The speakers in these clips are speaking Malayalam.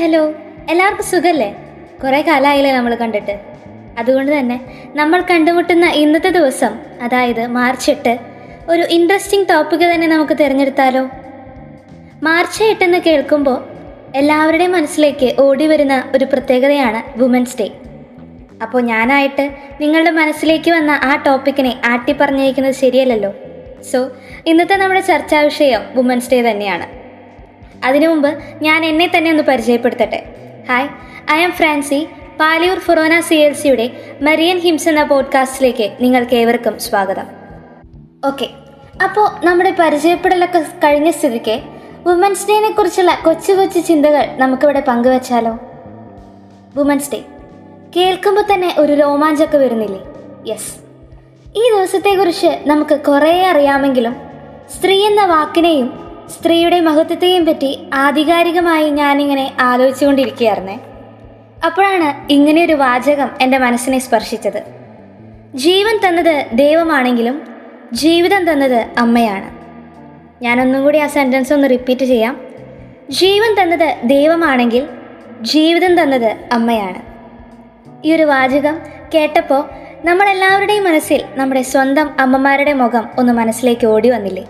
ഹലോ എല്ലാവർക്കും സുഖല്ലേ? കുറേ കാലമായില്ലേ നമ്മൾ കണ്ടിട്ട്. അതുകൊണ്ട് തന്നെ നമ്മൾ കണ്ടുമുട്ടുന്ന ഇന്നത്തെ ദിവസം അതായത് മാർച്ച് എട്ട് ഒരു ഇൻട്രസ്റ്റിംഗ് ടോപ്പിക് തന്നെ നമുക്ക് തിരഞ്ഞെടുത്താലോ? മാർച്ച് എട്ടെന്ന് കേൾക്കുമ്പോൾ എല്ലാവരുടെയും മനസ്സിലേക്ക് ഓടി വരുന്ന ഒരു പ്രത്യേകതയാണ് വുമൻസ് ഡേ അപ്പോൾ ഞാനായിട്ട് നിങ്ങളുടെ മനസ്സിലേക്ക് വന്ന ആ ടോപ്പിക്കിനെ ആട്ടി പറഞ്ഞിരിക്കുന്നത് ശരിയല്ലല്ലോ. സോ ഇന്നത്തെ നമ്മുടെ ചർച്ചാ വിഷയം വുമൻസ് ഡേ തന്നെയാണ്. അതിനു മുമ്പ് ഞാൻ എന്നെ തന്നെ ഒന്ന് പരിചയപ്പെടുത്തട്ടെ. Hi I am Francy Palayur forane C L സിയുടെ മരിയൻ ഹിംസ് എന്ന പോഡ്കാസ്റ്റിലേക്ക് നിങ്ങൾക്ക് ഏവർക്കും സ്വാഗതം. ഓക്കെ അപ്പോൾ നമ്മുടെ പരിചയപ്പെടലൊക്കെ കഴിഞ്ഞ സ്ഥിതിക്ക് വുമൻസ് ഡേനെ കുറിച്ചുള്ള കൊച്ചു കൊച്ചു ചിന്തകൾ നമുക്കിവിടെ പങ്കുവച്ചാലോ? വുമൻസ് ഡേ കേൾക്കുമ്പോൾ തന്നെ ഒരു രോമാഞ്ചമൊക്കെ വരുന്നില്ലേ? യെസ് ഈ ദിവസത്തെക്കുറിച്ച് നമുക്ക് കുറേ അറിയാമെങ്കിലും സ്ത്രീ എന്ന വാക്കിനെയും സ്ത്രീയുടെ മഹത്വത്തെയും പറ്റി ആധികാരികമായി ഞാനിങ്ങനെ ആലോചിച്ചുകൊണ്ടിരിക്കുകയായിരുന്നേ. അപ്പോഴാണ് ഇങ്ങനെയൊരു വാചകം എന്റെ മനസ്സിനെ സ്പർശിച്ചത്. ജീവൻ തന്നത് ദൈവമാണെങ്കിലും ജീവിതം തന്നത് അമ്മയാണ്. ഞാനൊന്നും കൂടി ആ സെന്റൻസ് ഒന്ന് റിപ്പീറ്റ് ചെയ്യാം. ജീവൻ തന്നത് ദൈവമാണെങ്കിൽ ജീവിതം തന്നത് അമ്മയാണ്. ഈ ഒരു വാചകം കേട്ടപ്പോൾ നമ്മളെല്ലാവരുടെയും മനസ്സിൽ നമ്മുടെ സ്വന്തം അമ്മമാരുടെ മുഖം ഒന്ന് മനസ്സിലേക്ക് ഓടി വന്നില്ലേ?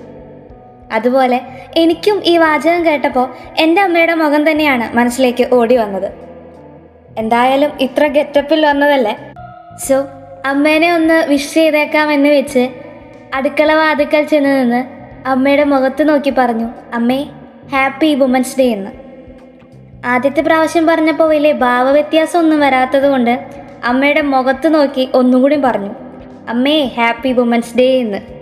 അതുപോലെ എനിക്കും ഈ വാചകം കേട്ടപ്പോൾ എന്റെ അമ്മയുടെ മുഖം തന്നെയാണ് മനസ്സിലേക്ക് ഓടി വന്നത്. എന്തായാലും ഇത്ര ഗെറ്റപ്പിൽ വന്നതല്ലേ? സോ അമ്മേനെ ഒന്ന് വിഷ് ചെയ്തേക്കാം എന്ന് വെച്ച് അടുക്കള വാതുക്കൽ ചെന്ന് നിന്ന് അമ്മയുടെ മുഖത്ത് നോക്കി പറഞ്ഞു അമ്മേ ഹാപ്പി വുമൻസ് ഡേ എന്ന്. ആദ്യത്തെ പ്രാവശ്യം പറഞ്ഞപ്പോൾ വലിയ ഭാവവ്യത്യാസം ഒന്നും വരാത്തത് കൊണ്ട് അമ്മയുടെ മുഖത്ത് നോക്കി ഒന്നുകൂടി പറഞ്ഞു അമ്മേ ഹാപ്പി വുമൻസ് ഡേ എന്ന്.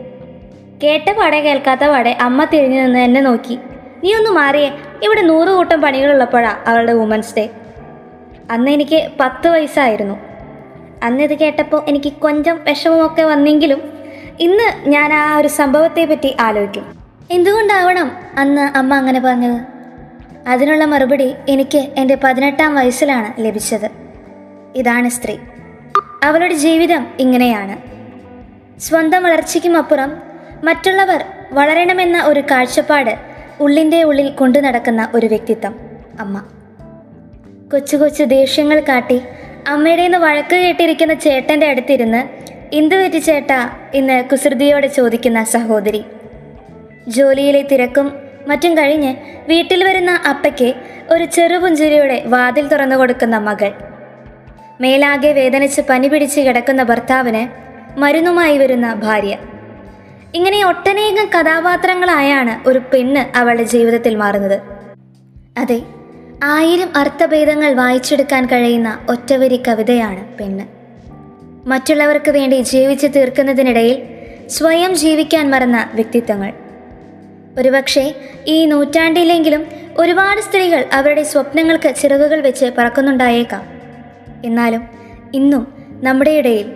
കേട്ട പാടെ കേൾക്കാത്ത പാടെ അമ്മ തിരിഞ്ഞു നിന്ന് എന്നെ നോക്കി. നീ ഒന്ന് മാറിയേ. ഇവിടെ നൂറ് കൂട്ടം പണികളുള്ളപ്പോഴാ അവളുടെ വുമൻസ് ഡേ അന്ന് എനിക്ക് പത്ത് വയസ്സായിരുന്നു. അന്ന് ഇത് കേട്ടപ്പോൾ എനിക്ക് കൊഞ്ചം വിഷമമൊക്കെ വന്നെങ്കിലും ഇന്ന് ഞാൻ ആ ഒരു സംഭവത്തെ പറ്റി ആലോചിക്കും. എന്തുകൊണ്ടാവണം അന്ന് അമ്മ അങ്ങനെ പറഞ്ഞത്? അതിനുള്ള മറുപടി എനിക്ക് എന്റെ പതിനെട്ടാം വയസ്സിലാണ് ലഭിച്ചത്. ഇതാണ് സ്ത്രീ. അവളുടെ ജീവിതം ഇങ്ങനെയാണ്. സ്വന്തം വളർച്ചയ്ക്കും അപ്പുറം മറ്റുള്ളവർ വളരണമെന്ന ഒരു കാഴ്ചപ്പാട് ഉള്ളിന്റെ ഉള്ളിൽ കൊണ്ടു നടക്കുന്ന ഒരു വ്യക്തിത്വം. അമ്മ. കൊച്ചു കൊച്ചു ദേഷ്യങ്ങൾ കാട്ടി അമ്മയുടെ നിന്ന് വഴക്ക് കേട്ടിരിക്കുന്ന ചേട്ടന്റെ അടുത്തിരുന്ന് ഇന്ത് പറ്റി ചേട്ടാ? ഇന്ന് കുസൃതിയോടെ ചോദിക്കുന്ന സഹോദരി. ജോലിയിലെ തിരക്കും മറ്റും കഴിഞ്ഞ് വീട്ടിൽ വരുന്ന അപ്പയ്ക്ക് ഒരു ചെറുപുഞ്ചിരിയോടെ വാതിൽ തുറന്നു കൊടുക്കുന്ന മകൾ. മേലാകെ വേദനിച്ച് പനി പിടിച്ച് കിടക്കുന്ന ഭർത്താവിന് മരുന്നുമായി വരുന്ന ഭാര്യ. ഇങ്ങനെ ഒട്ടനേകം കഥാപാത്രങ്ങളായാണ് ഒരു പെണ്ണ് അവളുടെ ജീവിതത്തിൽ മാറുന്നത്. അതെ ആയിരം അർത്ഥഭേദങ്ങൾ വായിച്ചെടുക്കാൻ കഴിയുന്ന ഒറ്റവരി കവിതയാണ് പെണ്ണ്. മറ്റുള്ളവർക്ക് വേണ്ടി ജീവിച്ചു തീർക്കുന്നതിനിടയിൽ സ്വയം ജീവിക്കാൻ മറന്ന വ്യക്തിത്വങ്ങൾ. ഒരുപക്ഷെ ഈ നൂറ്റാണ്ടിലെങ്കിലും ഒരുപാട് സ്ത്രീകൾ അവരുടെ സ്വപ്നങ്ങൾക്ക് ചിറകുകൾ വെച്ച് പറക്കുന്നുണ്ടായേക്കാം. എന്നാലും ഇന്നും നമ്മുടെ ഇടയിൽ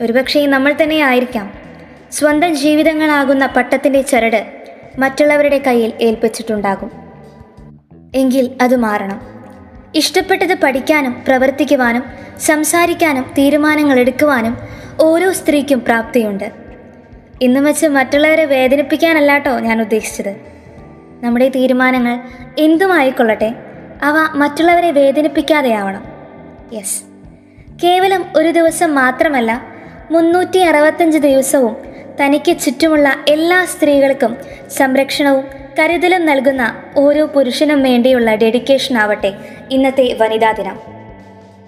ഒരുപക്ഷെ നമ്മൾ തന്നെ ആയിരിക്കാം സ്വന്തം ജീവിതങ്ങളാകുന്ന പട്ടത്തിന്റെ ചരട് മറ്റുള്ളവരുടെ കയ്യിൽ ഏൽപ്പിച്ചിട്ടുണ്ടാകും. എങ്കിൽ അത് മാറണം. ഇഷ്ടപ്പെട്ടത് പഠിക്കാനും പ്രവർത്തിക്കുവാനും സംസാരിക്കാനും തീരുമാനങ്ങൾ എടുക്കുവാനും ഓരോ സ്ത്രീക്കും പ്രാപ്തിയുണ്ട്. ഇന്ന് വെച്ച് മറ്റുള്ളവരെ വേദനിപ്പിക്കാനല്ലാട്ടോ ഞാൻ ഉദ്ദേശിച്ചത്. നമ്മുടെ തീരുമാനങ്ങൾ എന്തുമായിക്കൊള്ളട്ടെ? അവ മറ്റുള്ളവരെ വേദനിപ്പിക്കാതെയാവണം. യെസ് കേവലം ഒരു ദിവസം മാത്രമല്ല മുന്നൂറ്റി അറുപത്തഞ്ച് ദിവസവും തനിക്ക് ചുറ്റുമുള്ള എല്ലാ സ്ത്രീകൾക്കും സംരക്ഷണവും കരുതലും നൽകുന്ന ഓരോ പുരുഷനും വേണ്ടിയുള്ള ഡെഡിക്കേഷൻ ആവട്ടെ ഇന്നത്തെ വനിതാ ദിനം.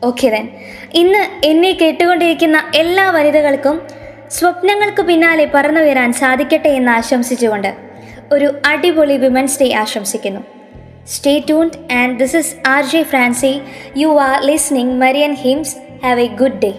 ഓക്കെ ദെൻ ഇന്ന് എന്നെ കേട്ടുകൊണ്ടിരിക്കുന്ന എല്ലാ വനിതകൾക്കും സ്വപ്നങ്ങൾക്ക് പിന്നാലെ പറന്നുയരാൻ സാധിക്കട്ടെ എന്ന് ആശംസിച്ചുകൊണ്ട് ഒരു അടിപൊളി വിമൻസ് ഡേ ആശംസിക്കുന്നു. Stay tuned and this is R J Francy you are listening Marian hymns have a good day